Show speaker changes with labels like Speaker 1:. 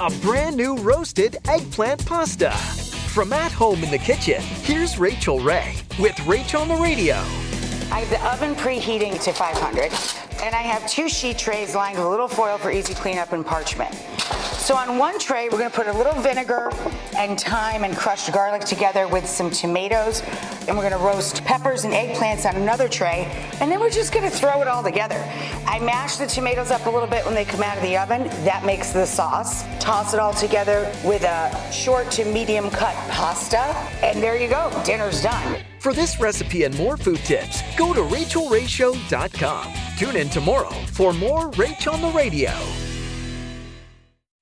Speaker 1: A brand new roasted eggplant pasta. From at home in the kitchen, here's Rachael Ray with Rach on the Radio.
Speaker 2: I have the oven preheating to 500, and I have two sheet trays lined with a little foil for easy cleanup and parchment. So on one tray, we're gonna put a little vinegar and thyme and crushed garlic together with some tomatoes, and we're gonna roast peppers and eggplants on another tray, and then we're just gonna throw it all together. I mash the tomatoes up a little bit when they come out of the oven. That makes the sauce. Toss it all together with a short to medium cut pasta, and there you go. Dinner's done.
Speaker 1: For this recipe and more food tips, go to rachaelrayshow.com. Tune in tomorrow for more Rach on the Radio.